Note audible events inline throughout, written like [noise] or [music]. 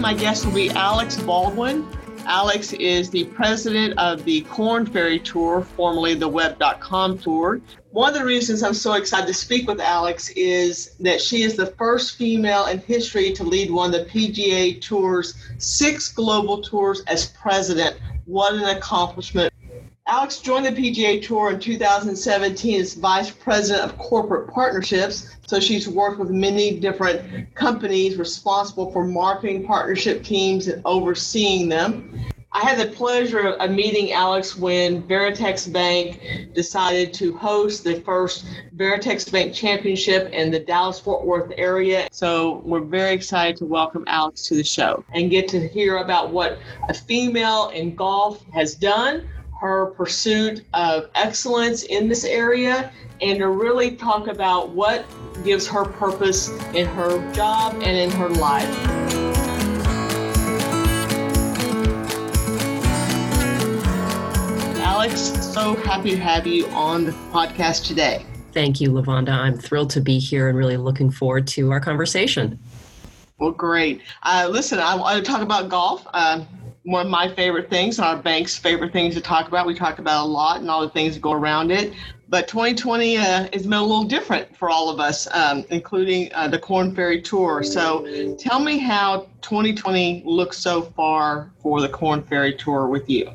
my guest will be Alex Baldwin. Alex is the president of the Korn Ferry Tour, formerly the Web.com Tour. One of the reasons I'm so excited to speak with Alex is that she is the first female in history to lead one of the PGA Tour's six global tours as president. What an accomplishment. Alex joined the PGA Tour in 2017 as Vice President of Corporate Partnerships. So she's worked with many different companies responsible for marketing partnership teams and overseeing them. I had the pleasure of meeting Alex when Veritex Bank decided to host the first Veritex Bank Championship in the Dallas Fort Worth area. So we're very excited to welcome Alex to the show and get to hear about what a female in golf has done her pursuit of excellence in this area and to really talk about what gives her purpose in her job and in her life. Alex, so happy to have you on the podcast today. Thank you, Lavonda. I'm thrilled to be here and really looking forward to our conversation. Well, great. Uh, listen, I want to talk about golf. Uh, one of my favorite things, and our bank's favorite things to talk about. We talk about a lot and all the things that go around it. But 2020 uh, has been a little different for all of us, um, including uh, the Korn Ferry Tour. So tell me how 2020 looks so far for the Korn Ferry Tour with you.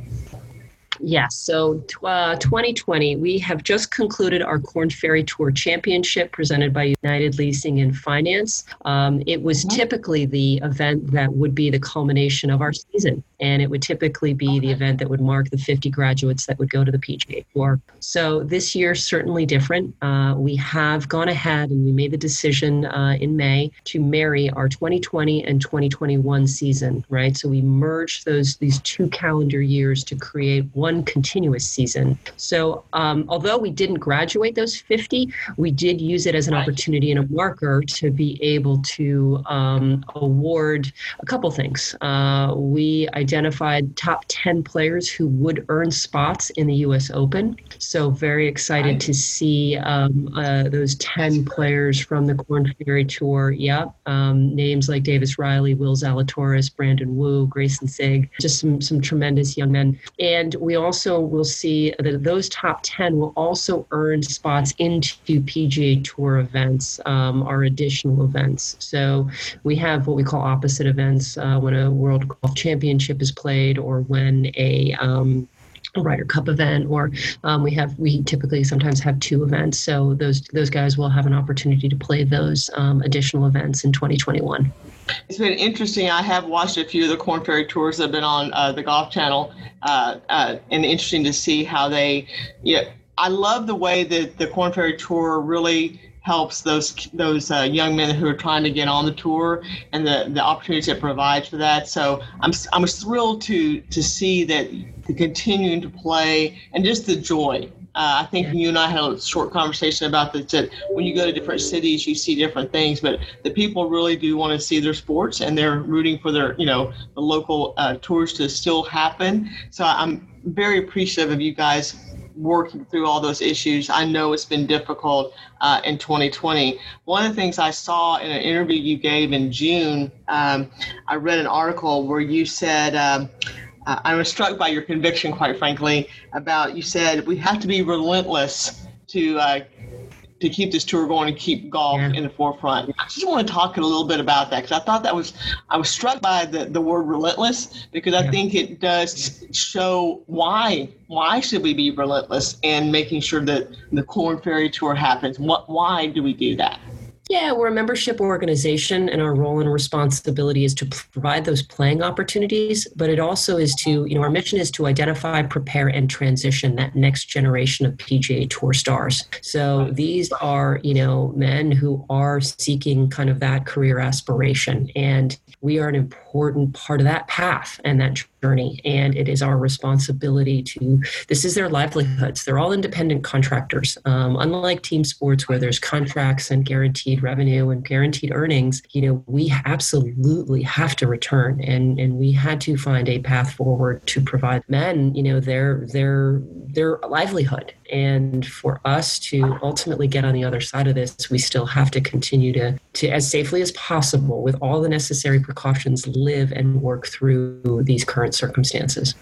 Yes. So, uh, 2020, we have just concluded our Korn Ferry Tour Championship presented by United Leasing and Finance. Um, it was mm-hmm. typically the event that would be the culmination of our season, and it would typically be the event that would mark the 50 graduates that would go to the PGA Tour. So, this year, certainly different. Uh, we have gone ahead and we made the decision uh, in May to marry our 2020 and 2021 season, right? So, we merged those these two calendar years to create one continuous season. So, um, although we didn't graduate those 50, we did use it as an opportunity and a marker to be able to um, award a couple things. Uh, we identified top 10 players who would earn spots in the U.S. Open. So, very excited to see um, uh, those 10 players from the Korn Ferry Tour. Yep. Um, names like Davis Riley, Will Zalatoris, Brandon Wu, Greyson Sigg, just some, some tremendous young men. And we also will see that those top 10 will also earn spots into PGA Tour events, um, our additional events. So we have what we call opposite events uh, when a World Golf Championship is played or when a um, Ryder Cup event, or um, we have we typically sometimes have two events. So those those guys will have an opportunity to play those um, additional events in 2021. It's been interesting. I have watched a few of the Korn Ferry tours that have been on uh, the Golf Channel, uh, uh, and interesting to see how they. Yeah, I love the way that the Korn Ferry tour really helps those those uh, young men who are trying to get on the tour and the, the opportunities it provides for that. So I'm I'm thrilled to to see that the continuing to play and just the joy. Uh, I think you and I had a short conversation about this. That when you go to different cities, you see different things, but the people really do want to see their sports, and they're rooting for their, you know, the local uh, tours to still happen. So I'm very appreciative of you guys working through all those issues. I know it's been difficult uh, in 2020. One of the things I saw in an interview you gave in June, um, I read an article where you said, um, I was struck by your conviction, quite frankly, about you said we have to be relentless to uh, to keep this tour going and keep golf yeah. in the forefront. I just want to talk a little bit about that because I thought that was I was struck by the, the word relentless because I think it does show why why should we be relentless in making sure that the Korn Ferry Tour happens. What why do we do that? Yeah, we're a membership organization, and our role and responsibility is to provide those playing opportunities. But it also is to, you know, our mission is to identify, prepare, and transition that next generation of PGA Tour stars. So these are, you know, men who are seeking kind of that career aspiration, and we are an important part of that path and that journey and it is our responsibility to this is their livelihoods. They're all independent contractors. Um, unlike team sports where there's contracts and guaranteed revenue and guaranteed earnings you know we absolutely have to return and and we had to find a path forward to provide men you know their their their livelihood. And for us to ultimately get on the other side of this we still have to continue to to as safely as possible with all the necessary precautions live and work through these current circumstances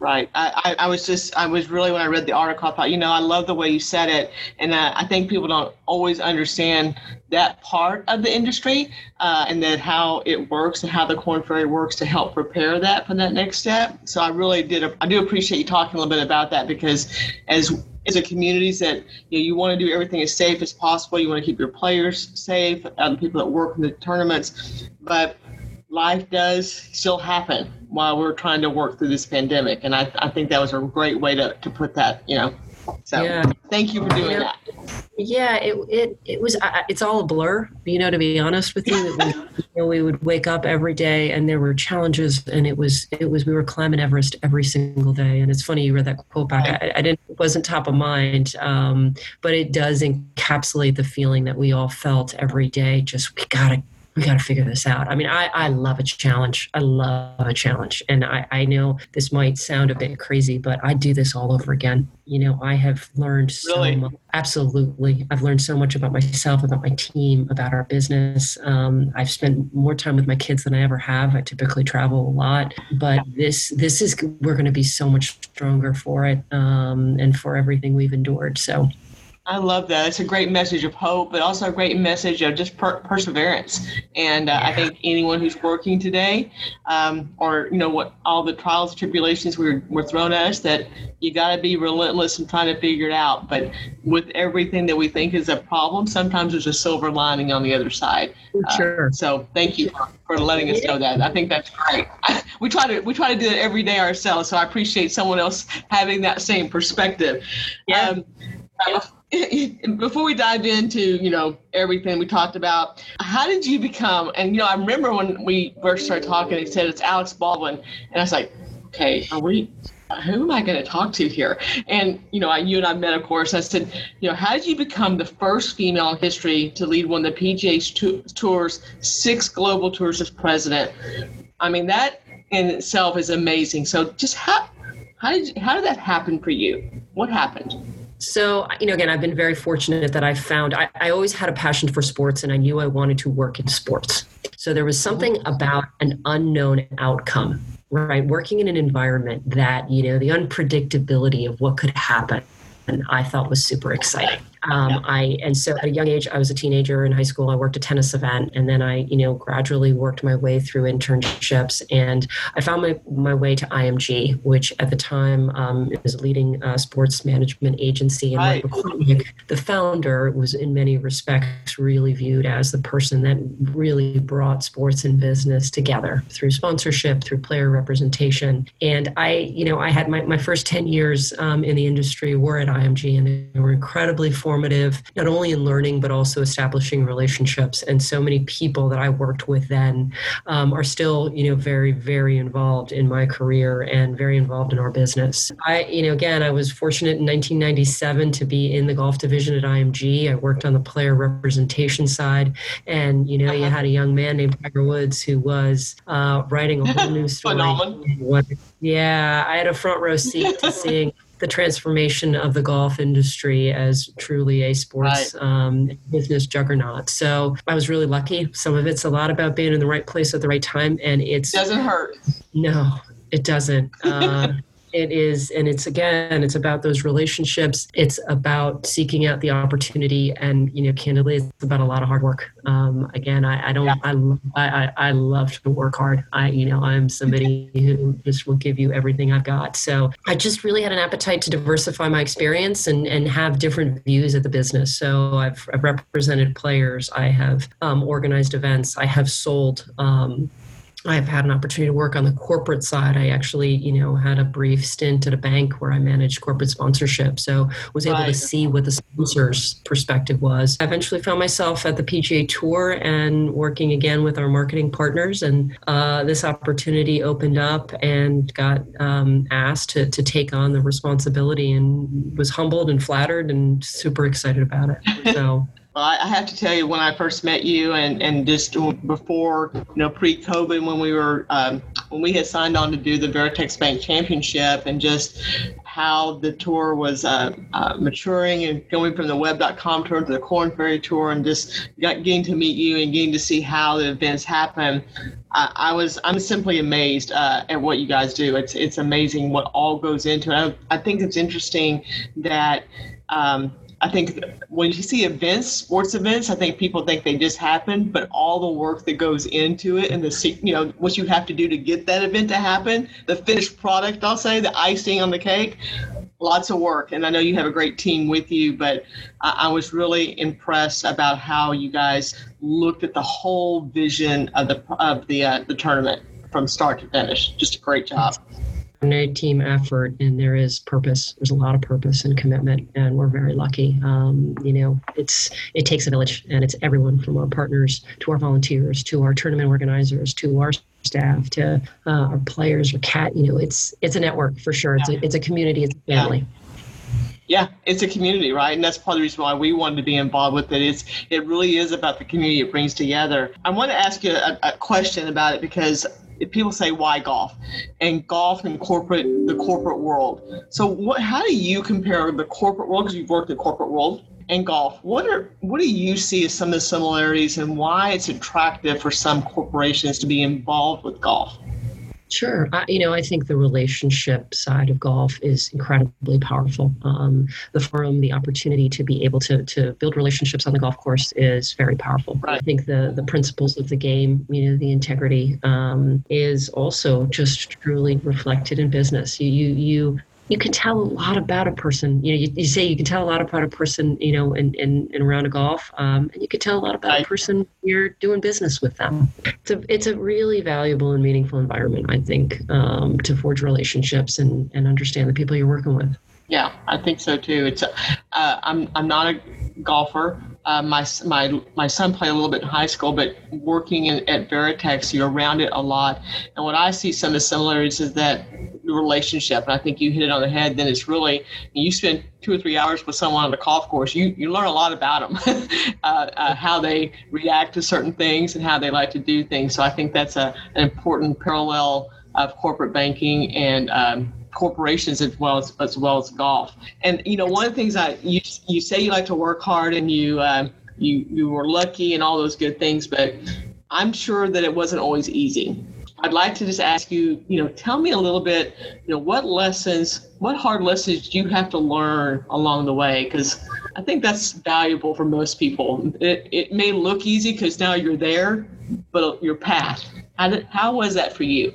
Right. I, I, was just, I was really, when I read the article, I thought, you know, I love the way you said it. And I think people don't always understand that part of the industry uh, and then how it works and how the Korn Ferry works to help prepare that for that next step. So I really did, I do appreciate you talking a little bit about that because as as a community that you know you want to do everything as safe as possible. You want to keep your players safe, the people that work in the tournaments, but life does still happen while we're trying to work through this pandemic. And I, I think that was a great way to, to put that, you know. So yeah. thank you for doing that. Yeah, it, it, it was, it's all a blur, you know, to be honest with you. Was, you know, we would wake up every day and there were challenges and it was, it was, we were climbing Everest every single day. And it's funny you read that quote back. I, I didn't, it wasn't top of mind, um, but it does encapsulate the feeling that we all felt every day. Just, we got to we got to figure this out. I mean, I, I love a challenge. I love a challenge. And I, I know this might sound a bit crazy, but I do this all over again. You know, I have learned really? so much. Absolutely. I've learned so much about myself, about my team, about our business. Um, I've spent more time with my kids than I ever have. I typically travel a lot, but this, this is, we're going to be so much stronger for it um, and for everything we've endured. So, I love that. It's a great message of hope, but also a great message of just per- perseverance. And uh. I think anyone who's working today, um, or you know what, all the trials, and tribulations were were thrown at us, that you got to be relentless and trying to figure it out. But with everything that we think is a problem, sometimes there's a silver lining on the other side. Uh, sure. So thank you for, for letting us know that. I think that's great. [laughs] we try to we try to do it every day ourselves. So I appreciate someone else having that same perspective. Yeah. Um, [laughs] before we dive into you know everything we talked about how did you become and you know i remember when we first started talking it said it's alex baldwin. And i was like okay are we who am i going to talk to here? And you know I, you and i met of course. I said you know how did you become the first female in history to lead one of the pga tours six global tours as president? I mean that in itself is amazing. So just how how did how did that happen for you? What happened so, you know, again, I've been very fortunate that I found I, I, always had a passion for sports and I knew I wanted to work in sports. So there was something about an unknown outcome, right? Working in an environment that, you know, the unpredictability of what could happen, I thought was super exciting. Um, I and so at a young age, I was a teenager in high school. I worked a tennis event, and then I, you know, gradually worked my way through internships, and I found my my way to IMG, which at the time um, is a leading uh, sports management agency. And right. McCormack, the founder, was in many respects really viewed as the person that really brought sports and business together through sponsorship, through player representation. And I, you know, I had my my first ten years um, in the industry were at IMG, and they were incredibly formative, not only in learning, but also establishing relationships. And so many people that I worked with then um, are still, you know, very, very involved in my career and very involved in our business. I, you know, again, I was fortunate in 1997 to be in the golf division at IMG. I worked on the player representation side. And, you know, you uh-huh. had a young man named Tiger Woods who was uh, writing a whole new [laughs] story. Phenomenal. yeah, I had a front row seat to [laughs] seeing the transformation of the golf industry as truly a sports right. um, business juggernaut. So I was really lucky. Some of it's a lot about being in the right place at the right time, and it doesn't hurt. No, it doesn't. Uh, [laughs] it is and it's again it's about those relationships. It's about seeking out the opportunity and you know candidly it's about a lot of hard work. Um, again i, I don't yeah. I, I i love to work hard. I you know i'm somebody who just will give you everything i've got. So i just really had an appetite to diversify my experience and and have different views of the business. So i've, I've represented players. I have um, organized events. I have sold um, I've had an opportunity to work on the corporate side. I actually, you know, had a brief stint at a bank where I managed corporate sponsorship. So was able right. to see what the sponsor's perspective was. I eventually found myself at the PGA Tour and working again with our marketing partners. And uh, this opportunity opened up and got um, asked to, to take on the responsibility and was humbled and flattered and super excited about it. [laughs] So I have to tell you, when I first met you, and and just before, you know, pre-COVID, when we were um, when we had signed on to do the Veritex Bank Championship, and just how the tour was uh, uh, maturing and going from the Web.com tour to the Korn Ferry tour, and just got, getting to meet you and getting to see how the events happen. I, I was I'm simply amazed uh, at what you guys do. It's it's amazing what all goes into it. I, I think it's interesting that. Um, I think when you see events, sports events, I think people think they just happen, but all the work that goes into it and the you know what you have to do to get that event to happen, the finished product, I'll say, the icing on the cake, lots of work. And I know you have a great team with you, but I, I was really impressed about how you guys looked at the whole vision of the of the uh, the tournament from start to finish. Just a great job a team effort and there is purpose there's a lot of purpose and commitment and we're very lucky um, you know it's it takes a village and it's everyone from our partners to our volunteers to our tournament organizers to our staff to uh, our players or cat you know it's it's a network for sure it's a, it's a community it's a family yeah. Yeah, it's a community, right? And that's part of the reason why we wanted to be involved with it. It's it really is about the community it brings together. I want to ask you a, a question about it because people say why golf? And golf and corporate the corporate world. So what how do you compare the corporate world because you've worked in the corporate world and golf? What are what do you see as some of the similarities and why it's attractive for some corporations to be involved with golf Sure. I, you know, I think the relationship side of golf is incredibly powerful. Um, the forum, the opportunity to be able to, to build relationships on the golf course is very powerful. Right. I think the, the principles of the game, you know, the integrity um, is also just truly reflected in business. You, you, you you can tell a lot about a person. You know, you, you say you can tell a lot about a person, you know, in, in, in a round of golf, um, and you can tell a lot about a person you're doing business with them. It's a, it's a really valuable and meaningful environment, I think, um, to forge relationships and, and understand the people you're working with. Yeah, I think so too. It's uh, I'm I'm not a golfer. Uh, my my my son played a little bit in high school, but working in, at Veritex, you're around it a lot. And what I see some of the similarities is that the relationship, and I think you hit it on the head. Then it's really you spend two or three hours with someone on the golf course. You you learn a lot about them, [laughs] uh, uh, how they react to certain things, and how they like to do things. So I think that's a, an important parallel of corporate banking and um, corporations as well as as well as golf. And you know, one of the things I you you say you like to work hard and you um, you you were lucky and all those good things, but I'm sure that it wasn't always easy. I'd like to just ask you, you know, tell me a little bit, you know, what lessons, what hard lessons you have to learn along the way? Because I think that's valuable for most people. It, it may look easy because now you're there, but your path how, did, how was that for you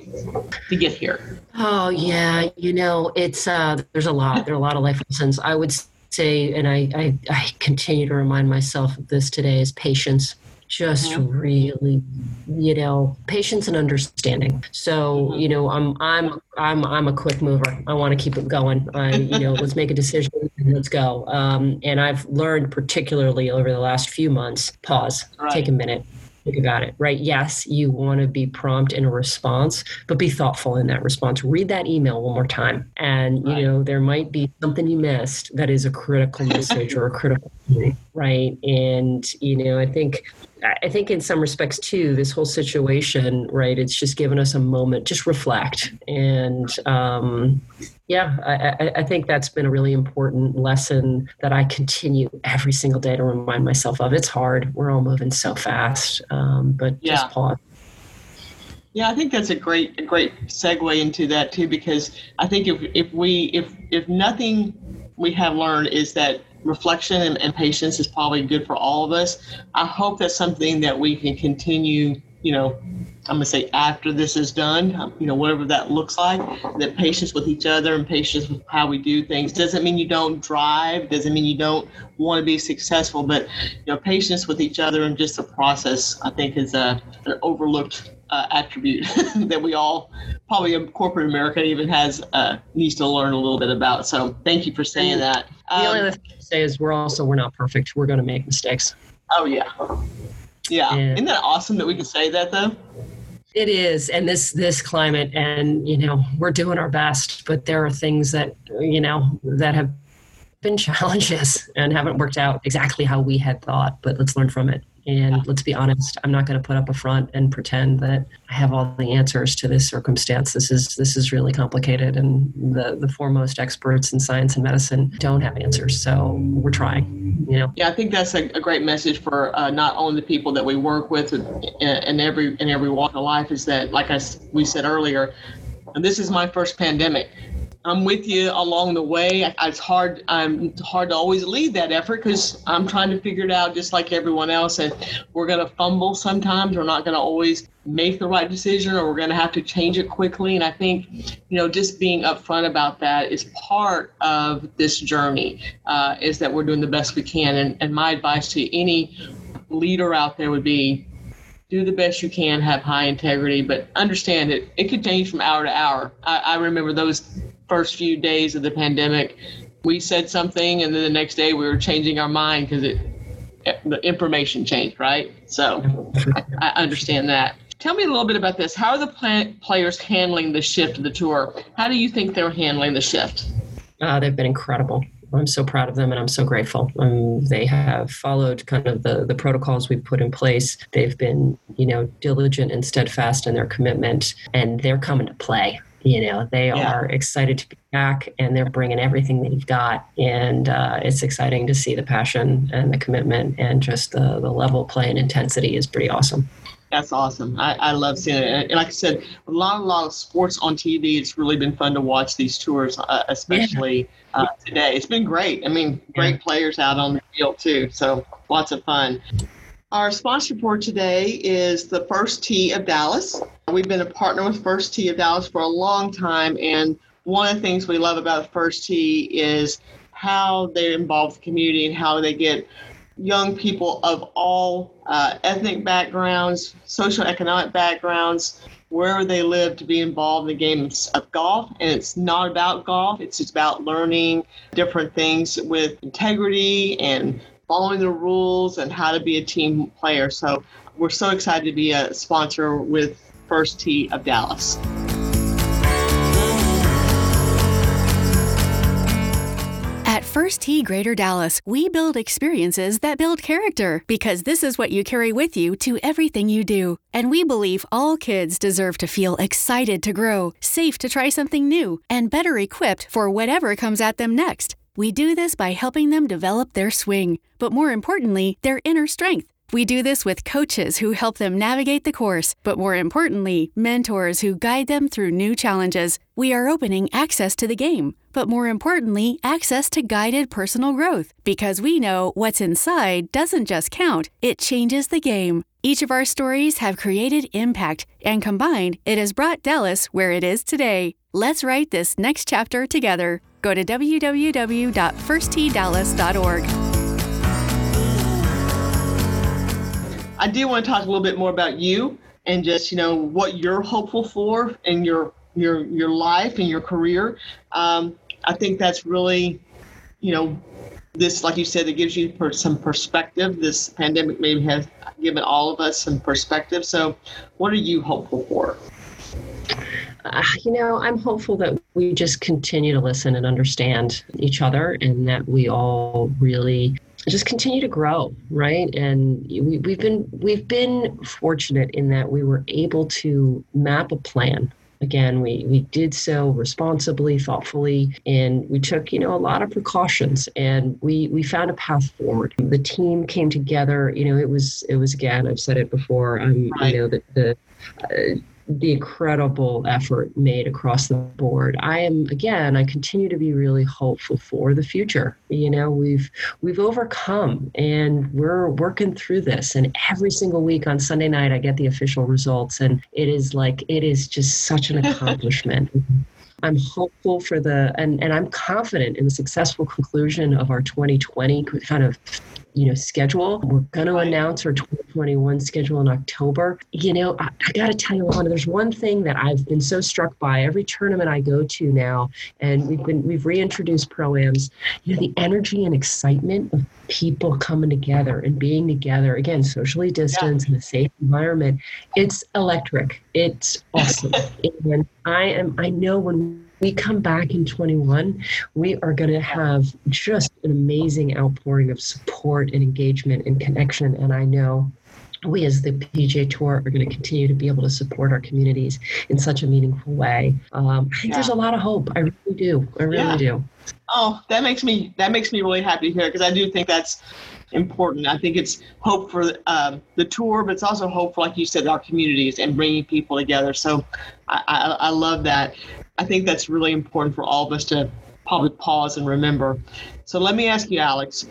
to get here? Oh yeah, you know it's uh, there's a lot. There are a lot of life lessons. I would say, and I, I, I continue to remind myself of this today is patience just mm-hmm. really you know patience and understanding so mm-hmm. you know i'm i'm i'm i'm a quick mover i want to keep it going I, you know let's make a decision let's go um, and i've learned particularly over the last few months pause right. take a minute think about it, right? Yes, you want to be prompt in a response, but be thoughtful in that response. Read that email one more time. And, right. you know, there might be something you missed that is a critical message or a critical right? And, you know, I think I think in some respects too, this whole situation, right? It's just given us a moment, just reflect, and um, yeah, I, I, think that's been a really important lesson that I continue every single day to remind myself of. It's hard; we're all moving so fast, um, but yeah. just pause. Yeah, I think that's a great a great segue into that too, because I think if if we if if nothing we have learned is that reflection and, and, patience is probably good for all of us. I hope that's something that we can continue, you know, I'm going to say after this is done, um, you know, whatever that looks like, that patience with each other and patience with how we do things doesn't mean you don't drive, doesn't mean you don't want to be successful, but, you know, patience with each other and just the process, I think, is a, an overlooked uh, attribute [laughs] that we all probably in corporate America even has uh, needs to learn a little bit about. So thank you for saying that. Um, the only um, other thing to say is we're also we're not perfect. We're going to make mistakes. Oh yeah, yeah. And Isn't that awesome that we can say that though? It is, and this this climate, and you know, we're doing our best, but there are things that you know that have been [laughs] challenges and haven't worked out exactly how we had thought. But let's learn from it. And let's be honest, I'm not going to put up a front and pretend that I have all the answers to this circumstance. This is this is really complicated, and the the foremost experts in science and medicine don't have answers. So we're trying. You know. Yeah, I think that's a, a great message for uh, not only the people that we work with in, every in every walk of life. Is that like I we said earlier, this is my first pandemic. I'm with you along the way. It's hard. I'm hard to always lead that effort because I'm trying to figure it out just like everyone else. And we're going to fumble sometimes. We're not going to always make the right decision, or we're going to have to change it quickly. And I think, you know, just being upfront about that is part of this journey. Uh, is that we're doing the best we can. And, and my advice to any leader out there would be do the best you can, have high integrity, but understand it. It could change from hour to hour. I, I remember those first few days of the pandemic, we said something, and then the next day we were changing our mind because it the information changed, right? So I understand that. Tell me a little bit about this. How are the play- players handling the shift of the tour? How do you think they're handling the shift? Uh, they've been incredible. I'm so proud of them and I'm so grateful. Um, they have followed kind of the, the protocols we've put in place. They've been, you know, diligent and steadfast in their commitment and they're coming to play. You know, they yeah. are excited to be back and they're bringing everything they've got. And uh, it's exciting to see the passion and the commitment and just the, the level of play and intensity is pretty awesome. That's awesome. I, I love seeing it. And like I said, a lot, a lot of sports on TV. It's really been fun to watch these tours, uh, especially yeah. uh, today. It's been great. I mean, great yeah. players out on the field too. So lots of fun. Our sponsor for today is the First Tee of Dallas. We've been a partner with First Tee of Dallas for a long time, and one of the things we love about First Tee is how they involve the community and how they get young people of all uh, ethnic backgrounds, socioeconomic backgrounds, wherever they live to be involved in the games of golf. And it's not about golf, it's about learning different things with integrity and following the rules and how to be a team player. So we're so excited to be a sponsor with First Tee of Dallas. At First Tee Greater Dallas, we build experiences that build character because this is what you carry with you to everything you do. And we believe all kids deserve to feel excited to grow, safe to try something new, and better equipped for whatever comes at them next. We do this by helping them develop their swing, but more importantly, their inner strength. We do this with coaches who help them navigate the course, but more importantly, mentors who guide them through new challenges. We are opening access to the game, but more importantly, access to guided personal growth, because we know what's inside doesn't just count, it changes the game. Each of our stories have created impact, and combined, it has brought Dallas where it is today. Let's write this next chapter together. Go to www.firstteedallas.org. I do want to talk a little bit more about you and just you know what you're hopeful for in your your your life and your career. Um, I think that's really, you know, this like you said, it gives you some perspective. This pandemic maybe has given all of us some perspective. So, what are you hopeful for? Uh, you know, I'm hopeful that we just continue to listen and understand each other and that we all really just continue to grow right? And we, we've been we've been fortunate in that we were able to map a plan. Again we we did so responsibly thoughtfully and we took you know a lot of precautions and we we found a path forward. The team came together you know it was it was again i've said it before um right. you know the the uh, the incredible effort made across the board. I am again, I continue to be really hopeful for the future. You know, we've we've overcome and we're working through this and every single week on Sunday night I get the official results and it is like it is just such an [laughs] accomplishment. I'm hopeful for the and and I'm confident in the successful conclusion of our 2020 kind of you know, schedule. We're going to announce our 2021 schedule in October. You know, I, I got to tell you, Wanda, there's one thing that I've been so struck by every tournament I go to now, and we've been we've reintroduced proams. You know, the energy and excitement of people coming together and being together again, socially distanced yeah. in a safe environment. It's electric. It's [laughs] awesome. and I am. I know when we come back in 21, we are going to have just an amazing outpouring of support and engagement and connection. And I know we as the PGA Tour are going to continue to be able to support our communities in such a meaningful way. Um, I think yeah. there's a lot of hope. I really do. I really yeah. do. Oh, that makes me that makes me really happy to hear because I do think that's important. I think it's hope for um, the tour, but it's also hope for, like you said, our communities and bringing people together. So I, I, I love that. I think that's really important for all of us to probably pause and remember. So let me ask you, Alex,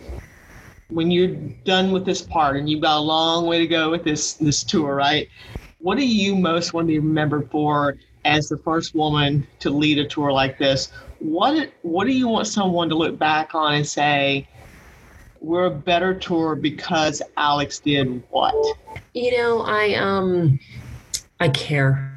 when you're done with this part and you've got a long way to go with this this tour, right? What do you most want to be remembered for as the first woman to lead a tour like this? What what do you want someone to look back on and say, we're a better tour because Alex did what? You know, I um I care.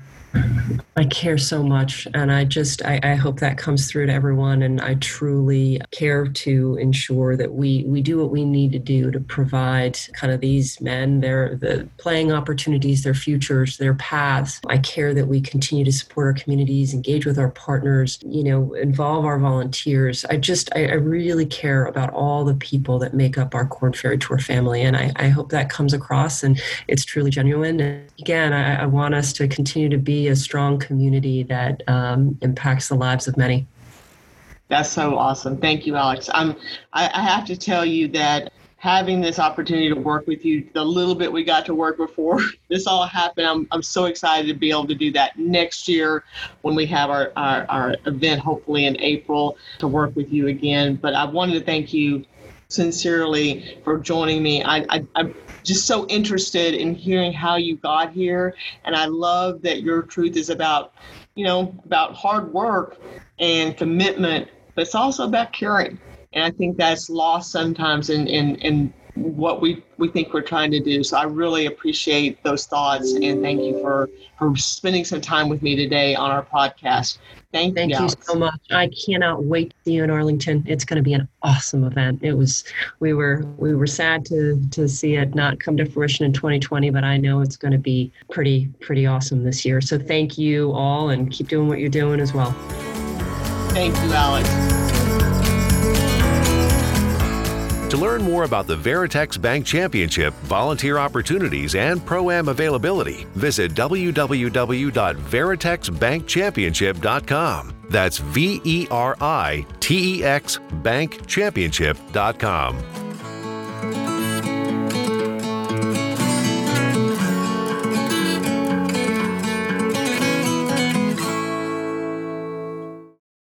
I care so much, and I just I, I, hope that comes through to everyone. And I truly care to ensure that we we do what we need to do to provide kind of these men their the playing opportunities, their futures, their paths. I care that we continue to support our communities, engage with our partners, you know, involve our volunteers. I just I, I really care about all the people that make up our Korn Ferry Tour family, and I, I hope that comes across and it's truly genuine. And again, I, I want us to continue to be a strong community that um, impacts the lives of many. That's so awesome. Thank you, Alex. I'm, I, I have to tell you that having this opportunity to work with you, the little bit we got to work before [laughs] this all happened, I'm, I'm so excited to be able to do that next year when we have our, our, our event, hopefully in April, to work with you again. But I wanted to thank you sincerely for joining me. I, I, I'm just so interested in hearing how you got here. And I love that your truth is about, you know, about hard work and commitment, but it's also about caring. And I think that's lost sometimes in, in, in what we, we think we're trying to do. So I really appreciate those thoughts and thank you for, for spending some time with me today on our podcast. Thank, Thank you, you so much. I cannot wait to see you in Arlington. It's going to be an awesome event. It was we were we were sad to to see it not come to fruition in 2020, but I know it's going to be pretty pretty awesome this year. So thank you all and keep doing what you're doing as well. Thank you, Alex. To learn more about the Veritex Bank Championship, volunteer opportunities, and Pro-Am availability, visit www.veritexbankchampionship.com. That's V E R I T E X bankchampionship.com.